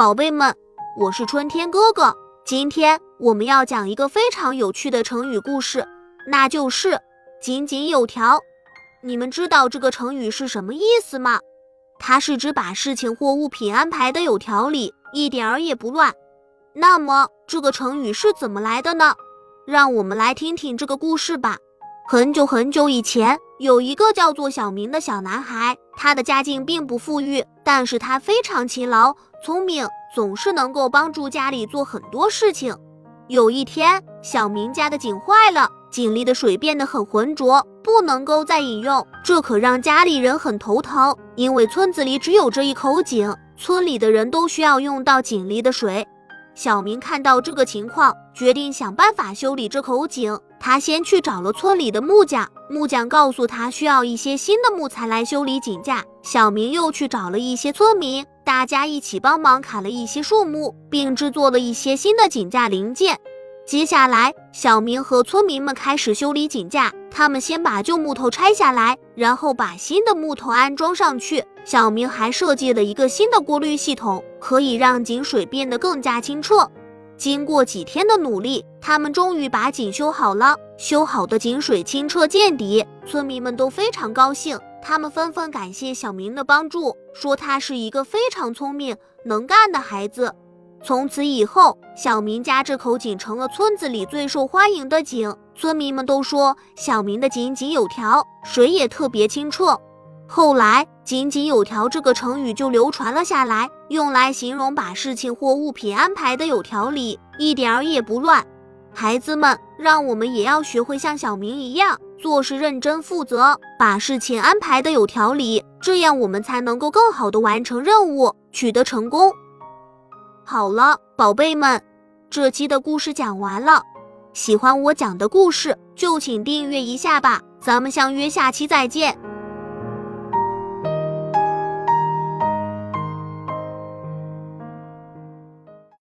宝贝们，我是春天哥哥。今天我们要讲一个非常有趣的成语故事，那就是“井井有条”。你们知道这个成语是什么意思吗？它是指把事情或物品安排的有条理，一点儿也不乱。那么这个成语是怎么来的呢？让我们来听听这个故事吧。很久很久以前，有一个叫做小明的小男孩，他的家境并不富裕，但是他非常勤劳、聪明，总是能够帮助家里做很多事情。有一天，小明家的井坏了，井里的水变得很浑浊，不能够再饮用，这可让家里人很头疼。因为村子里只有这一口井，村里的人都需要用到井里的水。小明看到这个情况，决定想办法修理这口井。他先去找了村里的木匠，木匠告诉他需要一些新的木材来修理井架。小明又去找了一些村民，大家一起帮忙砍了一些树木，并制作了一些新的井架零件。接下来，小明和村民们开始修理井架。他们先把旧木头拆下来，然后把新的木头安装上去。小明还设计了一个新的过滤系统，可以让井水变得更加清澈。经过几天的努力，他们终于把井修好了。修好的井水清澈见底，村民们都非常高兴。他们纷纷感谢小明的帮助，说他是一个非常聪明能干的孩子。从此以后，小明家这口井成了村子里最受欢迎的井。村民们都说小明的井井有条，水也特别清澈。后来，“井井有条”这个成语就流传了下来，用来形容把事情或物品安排的有条理，一点儿也不乱。孩子们，让我们也要学会像小明一样，做事认真负责，把事情安排的有条理，这样我们才能够更好的完成任务，取得成功。好了，宝贝们，这期的故事讲完了。喜欢我讲的故事，就请订阅一下吧。咱们相约下期再见。